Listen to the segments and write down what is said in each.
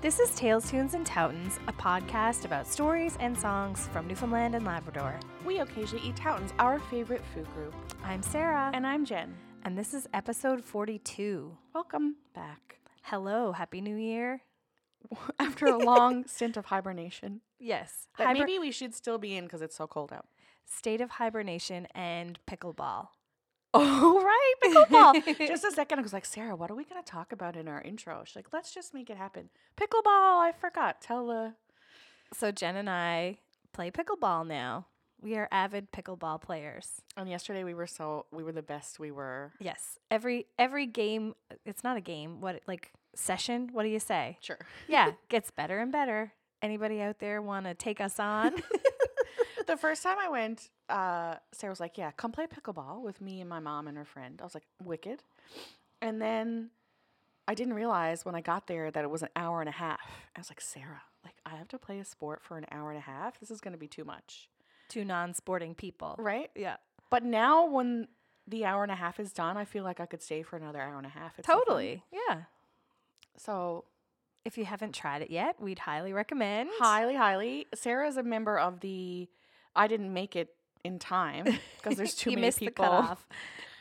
This is Tales, Tunes, and Toutons, a podcast about stories and songs from Newfoundland and Labrador. We occasionally eat Toutons, our favorite food group. I'm Sarah, And I'm Jen. and this is episode 42. Welcome back. Hello, Happy New Year. After a long stint of hibernation, Yes, hiber- maybe we should still be in because it's so cold out. state of hibernation and pickleball. Oh, right. Pickleball. just a second, I was like, Sarah, what are we going to talk about in our intro? She's like, let's just make it happen. Pickleball. I forgot. Tell the. So Jen and I play pickleball now. We are avid pickleball players. And yesterday we were so, we were the best we were. Yes, every every game. It's not a game. What like session? What do you say? Sure. Yeah, gets better and better. Anybody out there want to take us on? The first time I went, uh, Sarah was like, "Yeah, come play pickleball with me and my mom and her friend." I was like, "Wicked," and then I didn't realize when I got there that it was an hour and a half. I was like, "Sarah, like I have to play a sport for an hour and a half. This is going to be too much, Two non-sporting people. right?" Yeah. But now when the hour and a half is done, I feel like I could stay for another hour and a half. It's so. Totally. Yeah. So If you haven't tried it yet, we'd highly recommend. highly, highly, Sarah is a member of the. I didn't make it in time because there's too you many missed people. the.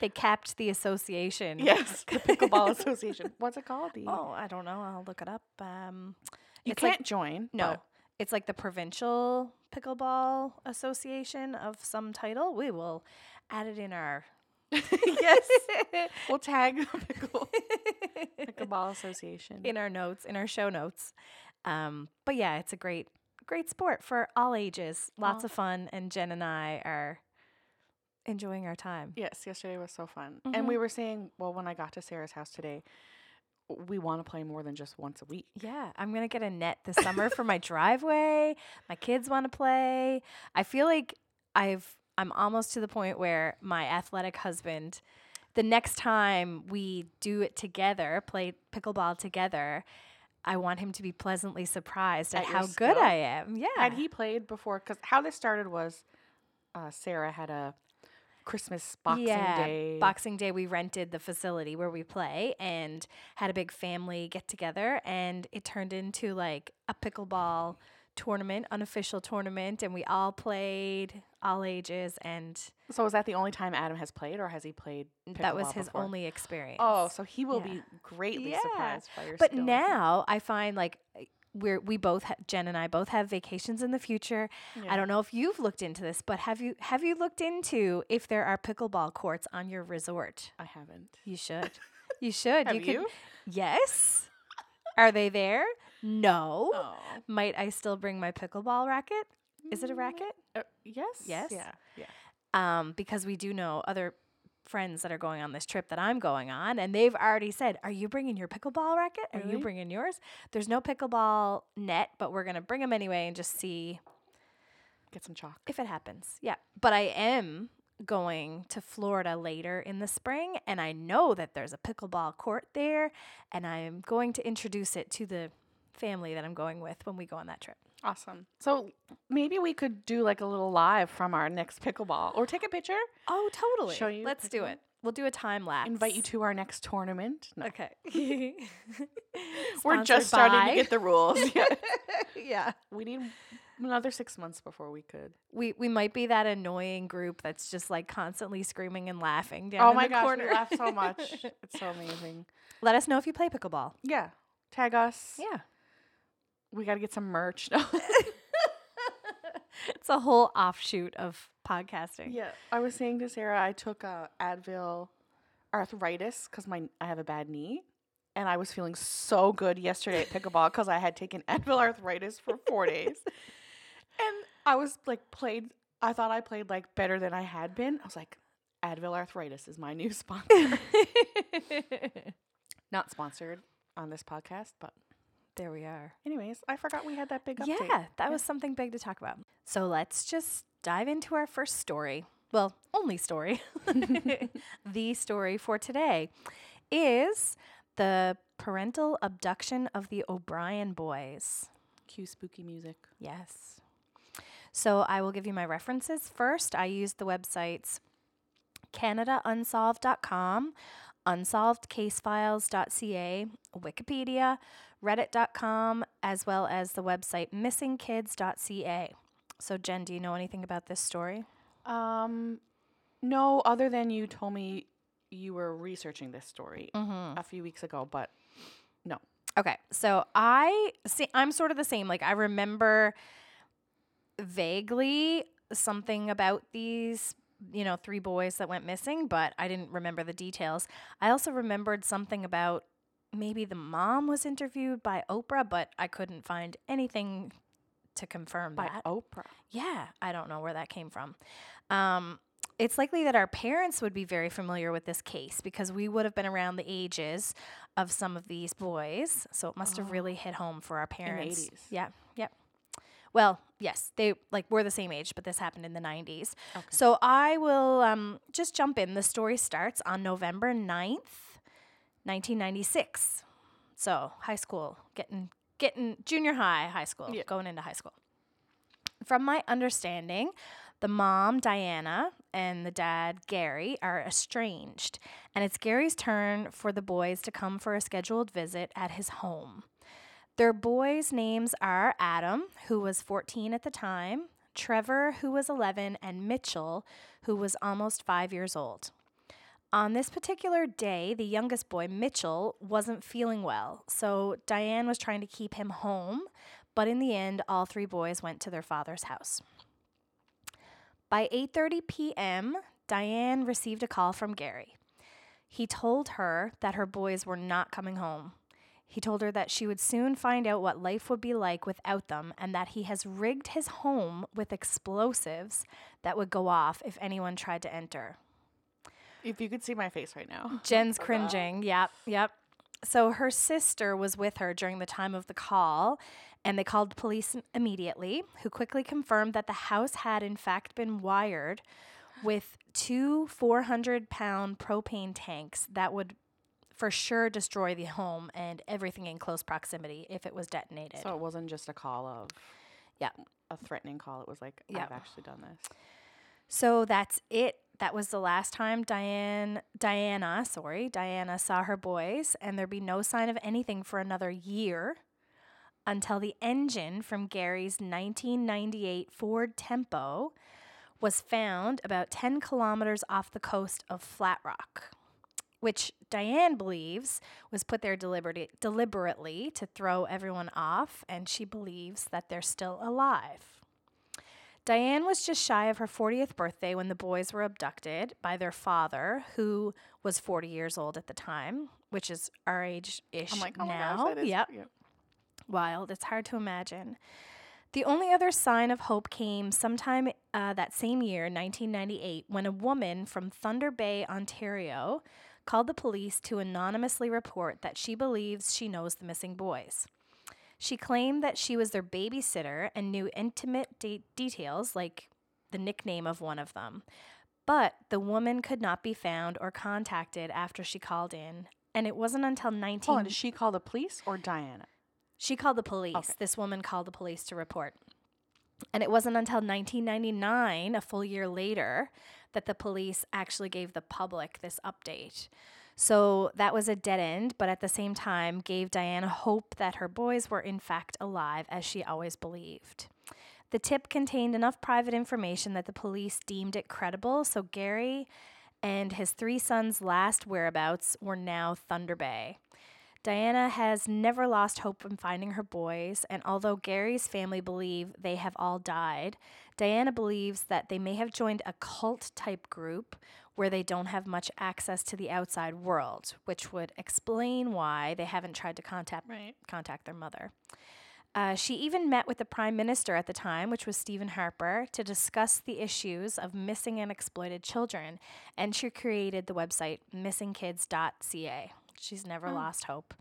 They capped the association. Yes, the Pickleball Association. What's it called? The Oh, I don't know. I'll look it up. Um, you can't join. no, it's like the provincial pickleball association of some title. We will add it in our. yes, we'll tag the pickle, Pickleball Association. in our notes, in our show notes. Um, but yeah, it's a great, great sport for all ages. Lots of fun, and Jen and I are enjoying our time. yes, yesterday was so fun, Mhm. and we were saying, well, when I got to Sarah's house today, we want to play more than just once a week. Yeah, I'm gonna get a net this summer for my driveway. My kids want to play. I feel like I've I'm almost to the point where my athletic husband, the next time we do it together, play pickleball together, I want him to be pleasantly surprised at, At your how good? I am. Yeah. Had he played before? Because how this started was, uh, Sarah had a Christmas Boxing yeah, Day. Boxing Day, we rented the facility where we play and had a big family get together, and it turned into like a pickleball tournament, unofficial tournament, and we all played, all ages, and so was that the only time Adam has played, or has he played? that was his before? only experience. Oh, so he will Yeah. be greatly Yeah. surprised by your but now I find like uh, we're we both ha- Jen and I both have vacations in the future. Yeah. I don't know if you've looked into this, but have you have you looked into if there are pickleball courts on your resort? I haven't. You should. You should. Have you could you? Yes. Are they there? No. Oh. Might I still bring my pickleball racket? Is it a racket? Uh, yes. Yes? Yeah. Yeah. Um, because we do know other friends that are going on this trip that I'm going on, and they've already said, "Are you bringing your pickleball racket? Are you bringing yours?" There's no pickleball net, but we're gonna bring them anyway and just see Get some chalk. if it happens. Yeah. But I am going to Florida later in the spring and I know that there's a pickleball court there and I am going to introduce it to the family that I'm going with when we go on that trip. Awesome. So maybe we could do like a little live from our next pickleball, or take a picture. Oh, totally. Show you Let's do it. We'll do a time lapse. Invite you to our next tournament. No. Okay. We're just starting by- to get the rules. yeah. yeah. We need another six months before we could. We we might be that annoying group that's just like constantly screaming and laughing down oh in my the gosh, corner. we laugh so much. It's so amazing. Let us know if you play pickleball. Yeah. Tag us. Yeah. We got to get some merch. No. it's a whole offshoot of podcasting. yeah. I was saying to Sarah, I took uh, Advil arthritis because my I have a bad knee. And I was feeling so good yesterday at pickleball because I had taken Advil arthritis for four days. And I was like played I thought I played like better than I had been. I was like, Advil arthritis is my new sponsor. Not sponsored on this podcast, but there we are. anyways, I forgot we had that big update. Yeah, that was something big to talk about. So let's just dive into our first story. Well, only story. the story for today is the parental abduction of the O'Brien boys. Cue spooky music. Yes. So I will give you my references first. I used the websites CanadaUnsolved.com, unsolvedcasefiles.ca, Wikipedia, reddit.com, as well as the website missingkids.ca. So, Jen, do you know anything about this story? Um, no, other than you told me you were researching this story Mm-hmm. a few weeks ago, but no. Okay, so I see. I'm sort of the same. Like I remember vaguely something about these, you know, three boys that went missing, but I didn't remember the details. I also remembered something about maybe the mom was interviewed by Oprah, but I couldn't find anything to confirm By that. Oprah. Yeah, I don't know where that came from. Um, it's likely that our parents would be very familiar with this case because we would have been around the ages of some of these boys. So it must have really hit home for our parents. 80s. Yeah. Well, yes, they like we're the same age, but this happened in the 90s. Okay. So I will um, just jump in. The story starts on November 9th, 1996. So high school, getting getting junior high, high school, Yeah. going into high school. From my understanding, the mom, Diana, and the dad, Gary, are estranged, and it's Gary's turn for the boys to come for a scheduled visit at his home. Their boys' names are Adam, who was 14 at the time, Trevor, who was 11, and Mitchell, who was almost five years old. On this particular day, the youngest boy, Mitchell, wasn't feeling well, so Diane was trying to keep him home, but in the end, all three boys went to their father's house. By 8:30 p.m., Diane received a call from Gary. He told her that her boys were not coming home. He told her that she would soon find out what life would be like without them and that he has rigged his home with explosives that would go off if anyone tried to enter. If you could see my face right now. Jen's oh, cringing. Yep, yep. So her sister was with her during the time of the call, and they called police immediately, who quickly confirmed that the house had in fact been wired with two 400 pound propane tanks that would for sure destroy the home and everything in close proximity if it was detonated. So it wasn't just a call of Yeah. a threatening call. It was like Yeah. I've actually done this. So that's it. That was the last time Diane Diana, sorry, Diana saw her boys and there'd be no sign of anything for another year until the engine from Gary's 1998 Ford Tempo was found about 10 kilometers off the coast of Flat Rock, which Diane believes was put there deliberately, deliberately to throw everyone off, and she believes that they're still alive. Diane was just shy of her 40th birthday when the boys were abducted by their father, who was 40 years old at the time, which is our age ish like, oh now. my gosh, that is yep. yep. Wild. It's hard to imagine. The only other sign of hope came sometime uh, that same year, 1998, when a woman from Thunder Bay, Ontario, called the police to anonymously report that she believes she knows the missing boys. She claimed that she was their babysitter and knew intimate de- details, like the nickname of one of them. But the woman could not be found or contacted after she called in. And it wasn't until 19. Hold on, did she call the police or Diana? She called the police. Okay. This woman called the police to report. And it wasn't until 1999, a full year later, that the police actually gave the public this update. So that was a dead end, but at the same time gave Diana hope that her boys were in fact alive, as she always believed. The tip contained enough private information that the police deemed it credible, so Gary and his three sons' last whereabouts were now Thunder Bay. Diana has never lost hope in finding her boys, and although Gary's family believe they have all died, Diana believes that they may have joined a cult type group where they don't have much access to the outside world, which would explain why they haven't tried to contact Right. contact their mother. Uh, she even met with the prime minister at the time, which was Stephen Harper, to discuss the issues of missing and exploited children, and she created the website missingkids.ca. She's never Oh. lost hope.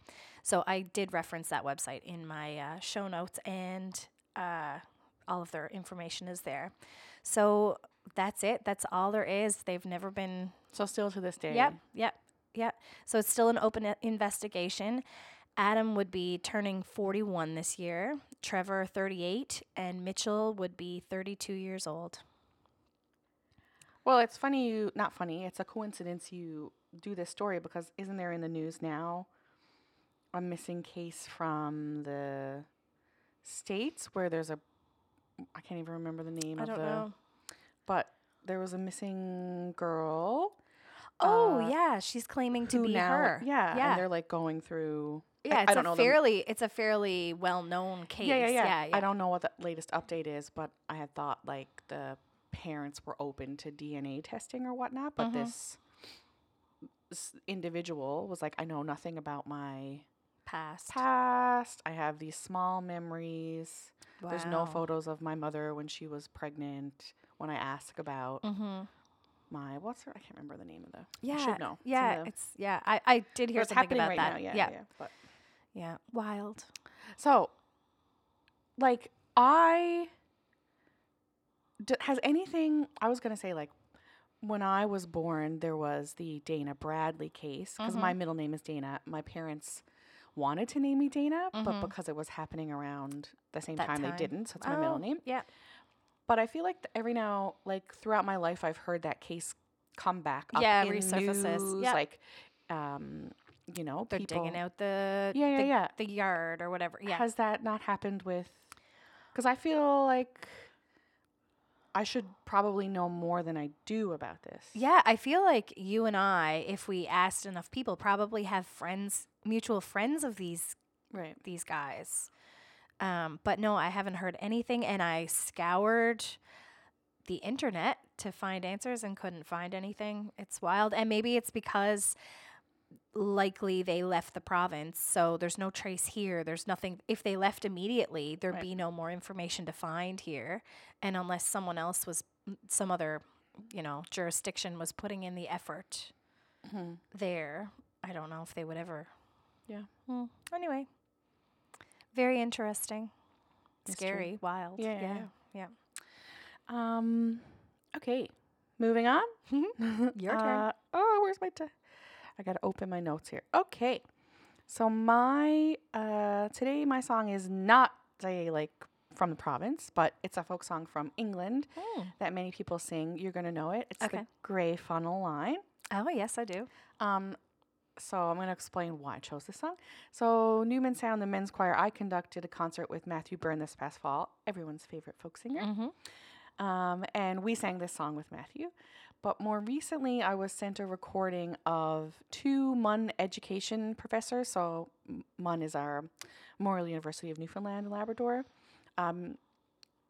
So I did reference that website in my uh, show notes, and uh, all of their information is there. So that's it. That's all there is. They've never been So still to this day. Yep, yep, yep. So it's still an open i- investigation. Adam would be turning 41 this year, Trevor 38, and Mitchell would be 32 years old. Well, it's funny you not funny. It's a coincidence you do this story because isn't there in the news now a missing case from the states where there's a I can't even remember the name I of don't the know. but there was a missing girl Oh uh, yeah, she's claiming to who be now her. yeah, yeah, and they're like going through yeah. I It's don't a the- fairly, it's a fairly well-known case. Yeah, yeah, yeah. I don't know what the latest update is, but I had thought like the parents were open to DNA testing or whatnot, but Mhm. this, this individual was like, I know nothing about my Past. past. I have these small memories. There's no photos of my mother when she was pregnant. When I ask about Mm-hmm. my what's her, I can't remember the name of the. Yeah, I should know. It's Yeah, the- it's yeah. I, I did hear something about right that. now. Yeah, yeah, yeah. yeah. But yeah. Wild. So, like, I. D- has anything. I was going to say, like, when I was born, there was the Dana Bradley case because my middle name is Dana. My parents wanted to name me Dana, but Mhm. because it was happening around the same time, time. they didn't. So it's my middle Oh, name. Yeah. But I feel like every now, like, throughout my life, I've heard that case come back. Up Yeah, in resurfaces. News, Yep. Like, um, you know, They're people, digging out the Yeah, yeah, the, yeah. the yard or whatever. Yeah. Has that not happened with? Because I feel like I should probably know more than I do about this. Yeah, I feel like you and I, if we asked enough people, probably have friends, mutual friends of these Right. these guys. Um, but no, I haven't heard anything, and I scoured the internet to find answers and couldn't find anything. It's wild, and maybe it's because likely they left the province, so there's no trace here. There's nothing. If they left immediately, there'd Right. be no more information to find here, and unless someone else was, some other, you know, jurisdiction was putting in the effort hmm there, I don't know if they would ever. Yeah. Hmm. Anyway, very interesting, It's true. scary, wild. Yeah, yeah, yeah. Um. Okay. Moving on. Your turn. Uh, oh, where's my? I gotta open my notes here. Okay. So my uh today my song is not say like from the province, but it's a folk song from England Hmm. that many people sing. You're gonna know it. It's Okay. the Grey Funnel Line. Oh yes, I do. Um, so I'm going to explain why I chose this song. So Newman Sound, the men's choir, I conducted a concert with Matthew Byrne this past fall, everyone's favorite folk singer. Mm-hmm. Um, and we sang this song with Matthew. But more recently, I was sent a recording of two MUN education professors. So M- MUN is our Memorial University of Newfoundland and Labrador. Um,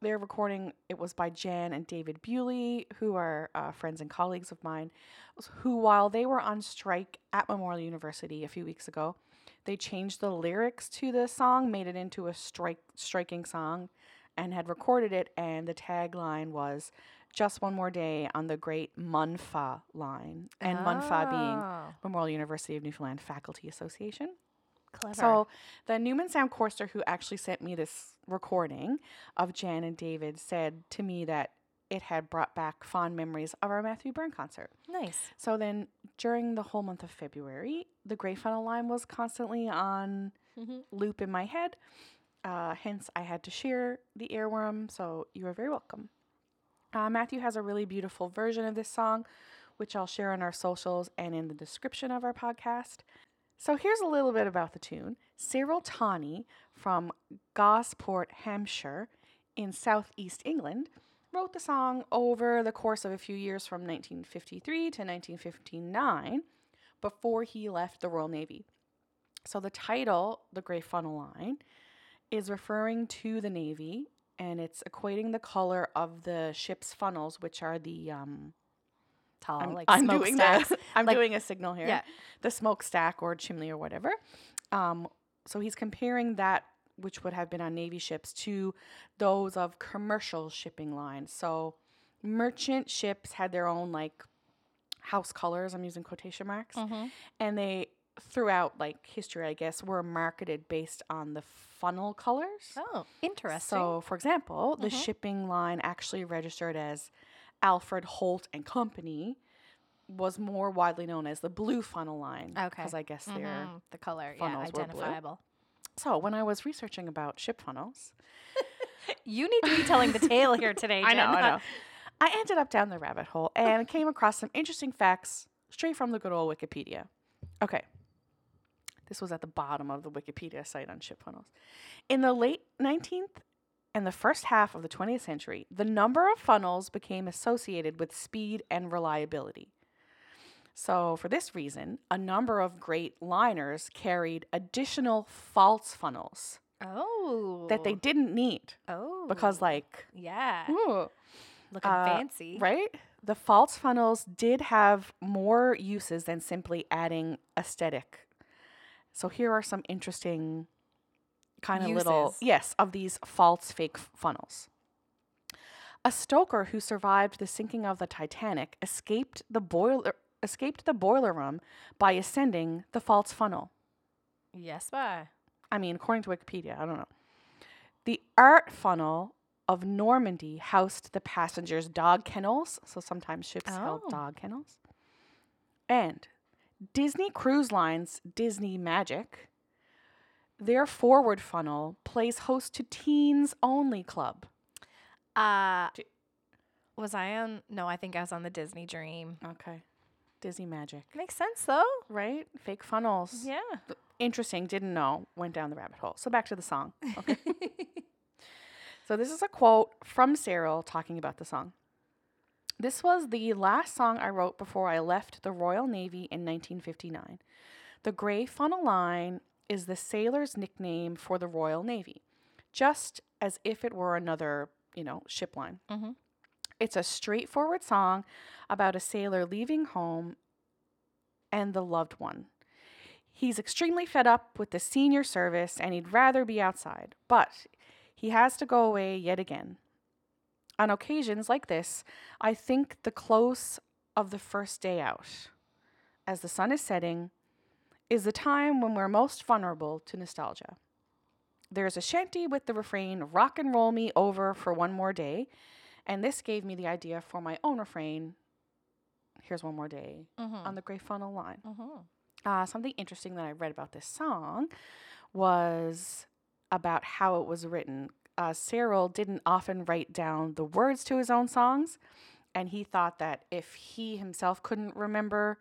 their recording it was by Jan and David Bewley, who are uh, friends and colleagues of mine, who while they were on strike at Memorial University a few weeks ago, they changed the lyrics to the song, made it into a strike striking song, and had recorded it. And the tagline was "Just one more day on the Great Munfa Line," and Munfa being Oh, Memorial University of Newfoundland Faculty Association. clever. So the Newman Sound Corster, who actually sent me this recording of Jan and David said to me that it had brought back fond memories of our Matthew Byrne concert. nice. So then during the whole month of February, the Grey Funnel line was constantly on Mm-hmm. loop in my head. Uh, hence, I had to share the earworm, so you are very welcome. Uh, Matthew has a really beautiful version of this song, which I'll share on our socials and in the description of our podcast. So here's a little bit about the tune. Cyril Tawney from Gosport, Hampshire, in southeast England, wrote the song over the course of a few years from 1953 to 1959 before he left the Royal Navy. So the title, The Grey Funnel Line, is referring to the Navy and it's equating the color of the ship's funnels, which are the um Tall, I'm, like I'm doing stacks. I'm like- doing a signal here. Yeah. The smokestack or chimney or whatever. Um so he's comparing that which would have been on Navy ships to those of commercial shipping lines. So merchant ships had their own like house colors, I'm using quotation marks Mhm. and they throughout like history i guess were marketed based on the funnel colors Oh, interesting. so for example the Mhm. shipping line actually registered as alfred holt and company was more widely known as the blue funnel line Okay. because i guess they're Mhm. the color, yeah, funnels were blue. identifiable. so when i was researching about ship funnels You need to be telling the tale here today. I know, I know. I ended up down the rabbit hole and came across some interesting facts straight from the good old Wikipedia. Okay. This was at the bottom of the Wikipedia site on ship funnels. In the late 19th and the first half of the 20th century, the number of funnels became associated with speed and reliability. So, for this reason, a number of great liners carried additional false funnels Oh. that they didn't need Oh. because, like, yeah. ooh, Looking uh, fancy. right? The false funnels did have more uses than simply adding aesthetic. So here are some interesting kind of little yes of these false fake f- funnels. A stoker who survived the sinking of the Titanic escaped the boiler escaped the boiler room by ascending the false funnel. Yes, bye. I mean, according to Wikipedia, I don't know. The aft funnel of Normandie housed the passengers' dog kennels, so sometimes ships held Oh. dog kennels. And Disney Cruise Line's Disney Magic, their forward funnel plays host to Teens Only Club. Uh, was I on? No, I think I was on the Disney Dream. Okay. Disney Magic, Makes sense though. right? Fake funnels. Yeah. Interesting, didn't know, went down the rabbit hole. So back to the song. Okay. So this is a quote from Cyril talking about the song. This was the last song I wrote before I left the Royal Navy in 1959. The gray funnel line is the sailor's nickname for the Royal Navy, just as if it were another, you know, ship line. Mhm. It's a straightforward song about a sailor leaving home and the loved one. He's extremely fed up with the senior service and he'd rather be outside, but he has to go away yet again. On occasions like this, I think the close of the first day out, as the sun is setting, is the time when we're most vulnerable to nostalgia. There's a shanty with the refrain, Rock and roll me over for one more day, and this gave me the idea for my own refrain, Here's one more day, Mm-hmm. on the Gray Funnel line. mm-hmm. Uh, something interesting that I read about this song was about how it was written. Uh, Cyril didn't often write down the words to his own songs, and he thought that if he himself couldn't remember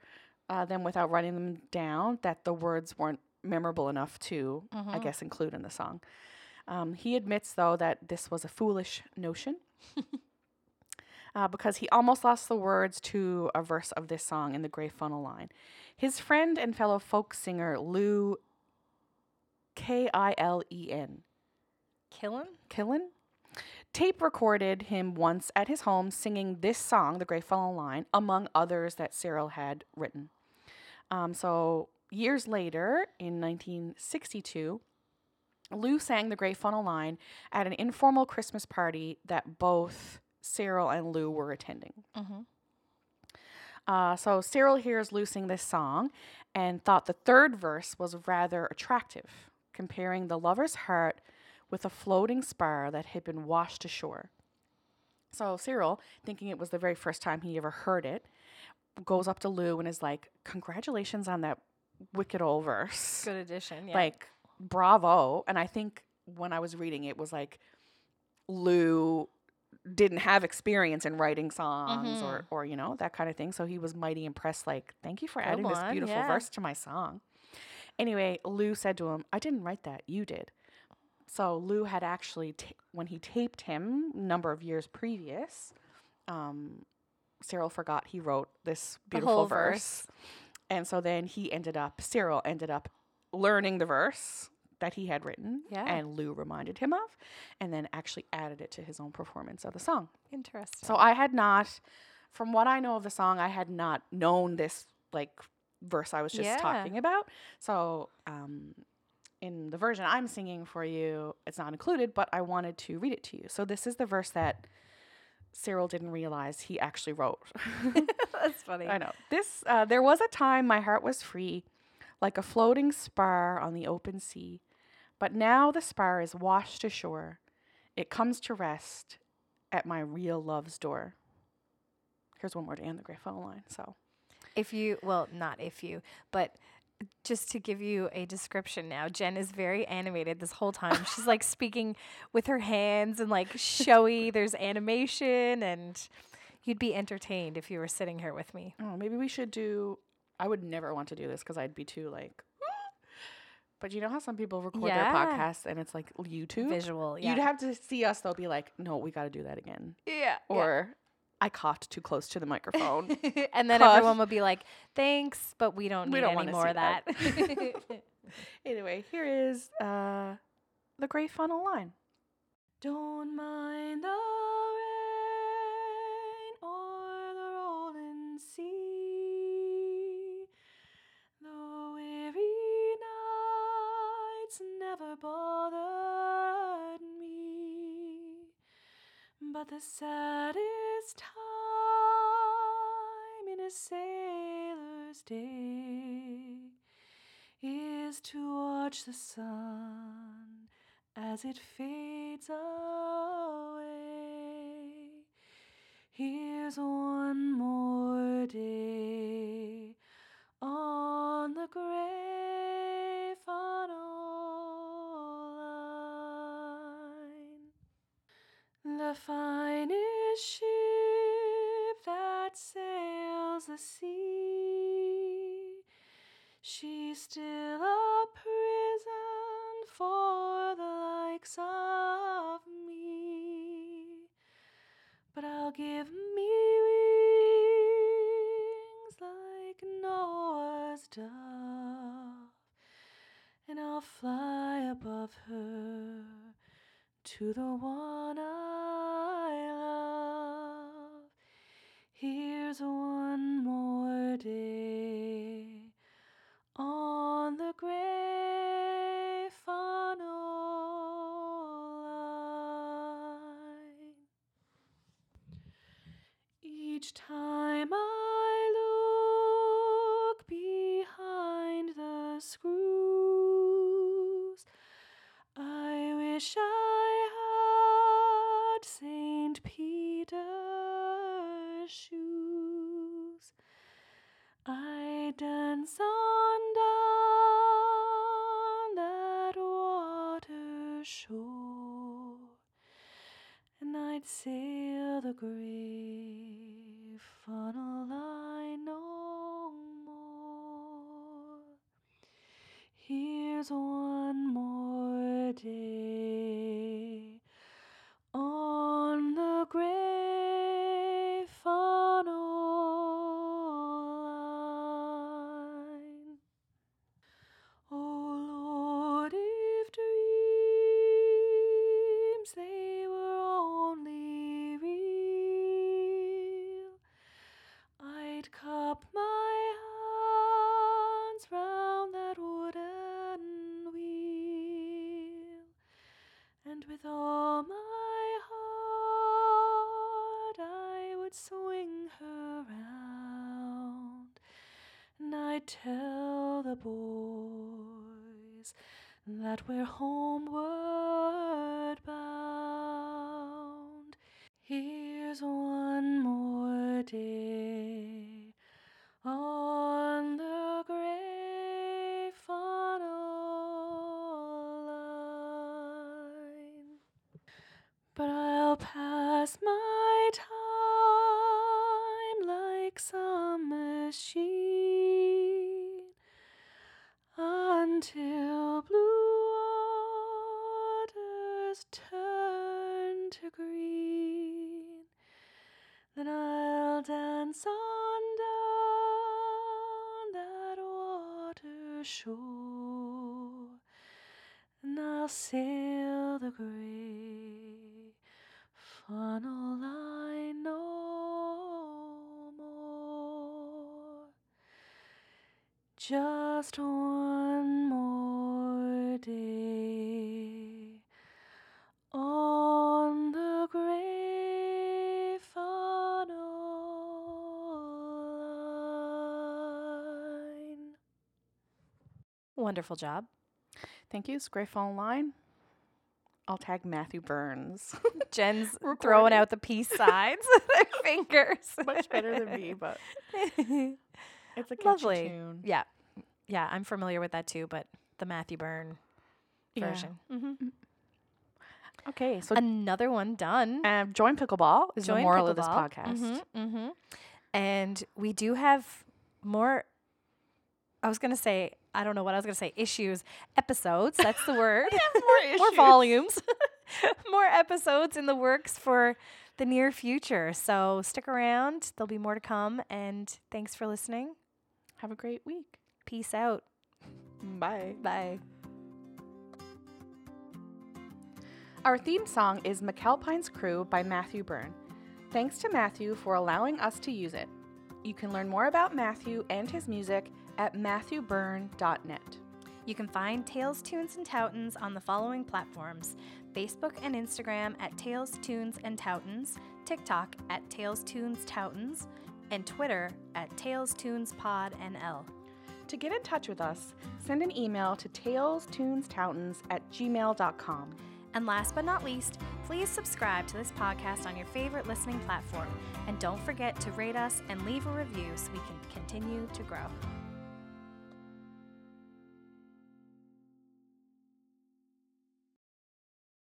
uh, them without writing them down, that the words weren't memorable enough to, I Mhm. guess, include in the song. Um, he admits, though, that this was a foolish notion. Uh, because he almost lost the words to a verse of this song in the Gray Funnel line. His friend and fellow folk singer Lou K I L E N Killing? Killen tape recorded him once at his home singing this song, the Gray Funnel line, among others that Cyril had written. Um, so years later, in 1962, Lou sang the Gray Funnel line at an informal Christmas party that both Cyril and Lou were attending. Mm-hmm. Uh, so Cyril hears Lou sing this song and thought the third verse was rather attractive, comparing the lover's heart with a floating spar that had been washed ashore. So Cyril, thinking it was the very first time he ever heard it, goes up to Lou and is like, "Congratulations on that wicked old verse! Good addition. Yeah. Like, bravo!" And I think when I was reading it was like Lou didn't have experience in writing songs or mm-hmm. or you know that kind of thing so he was mighty impressed like thank you for adding this beautiful yeah. verse to my song anyway lou said to him i didn't write that you did so lou had actually ta- when he taped him a number of years previous um cyril forgot he wrote this beautiful whole verse and so then he ended up cyril ended up learning the verse that he had written Yeah. and lou reminded him of and then actually added it to his own performance of the song Interesting. so I had not, from what I know of the song, I had not known this like verse I was just Yeah. talking about. So um, in the version I'm singing for you, it's not included, but I wanted to read it to you. So this is the verse that Cyril didn't realize he actually wrote. That's funny. I know. This uh, there was a time my heart was free, like a floating spar on the open sea. But now the spar is washed ashore. It comes to rest at my real love's door. Here's one more to end the Gray Funnel line. So If you, well, not if you, but just to give you a description now, Jen is very animated this whole time. She's like speaking with her hands and like showy. There's animation, and you'd be entertained if you were sitting here with me. oh, maybe we should do. I would never want to do this because I'd be too like. But you know how some people record Yeah. their podcasts and it's like YouTube? Visual. Yeah. You'd have to see us, they'll be like, no, we got to do that again. yeah. Or I coughed too close to the microphone. and then Cough. everyone would be like, "Thanks, but we don't We need don't any more of that." that. anyway, here is uh, the Gray Funnel line. Don't mind the rain or the rolling sea. The weary nights never bothered me. But the saddest time in a sailor's day is to watch the sun as it fades away. Here's one more the sea. She's still a prison for the likes of me. But I'll give me wings like Noah's dove, and I'll fly above her to the one I love. Here's one more day on the gray funnel line. Each time I look behind the screws, I wish I had St. Peter's shoes. I dance on down that water shore, and I'd sail the gray funnel line no more. Here's one more day dreams they were only real, I'd cup my hands round that wooden wheel, and with all my heart I would swing her round, and I'd tell the boys that we're homeward like some machine until blue waters turn to green. Then I'll dance on down that water shore, and I'll sail the gray Just one more day on the gray funnel line. Wonderful job. Thank you. Funnel Line. I'll tag Matthew Byrne's. Jen's Recording. throwing out the peace signs with her fingers. Much better than me, but it's a catchy Lovely. tune. Yeah. Yeah, I'm familiar with that too, but the Matthew Byrne Yeah. version. hmm Okay, so Another one done. um, join pickleball is the moral of this podcast. hmm And we do have more. I was going to say I don't know what I was going to say, issues, episodes. That's the word. more more volumes, more episodes in the works for the near future. So stick around. There'll be more to come. And thanks for listening. Have a great week. Peace out. Bye. Bye. Our theme song is McAlpine's Crew by Matthew Byrne. Thanks to Matthew for allowing us to use it. You can learn more about Matthew and his music at matthewbyrne.net. You can find Tales, Tunes, and Toutons on the following platforms Facebook and Instagram at Tales, Tunes, and Toutons, TikTok at Tales, Tunes, Toutons, and Twitter at Tales, Tunes, Pod, NL. To get in touch with us, send an email to talestunestoutons at gmail.com. And last but not least, please subscribe to this podcast on your favorite listening platform. And don't forget to rate us and leave a review so we can continue to grow.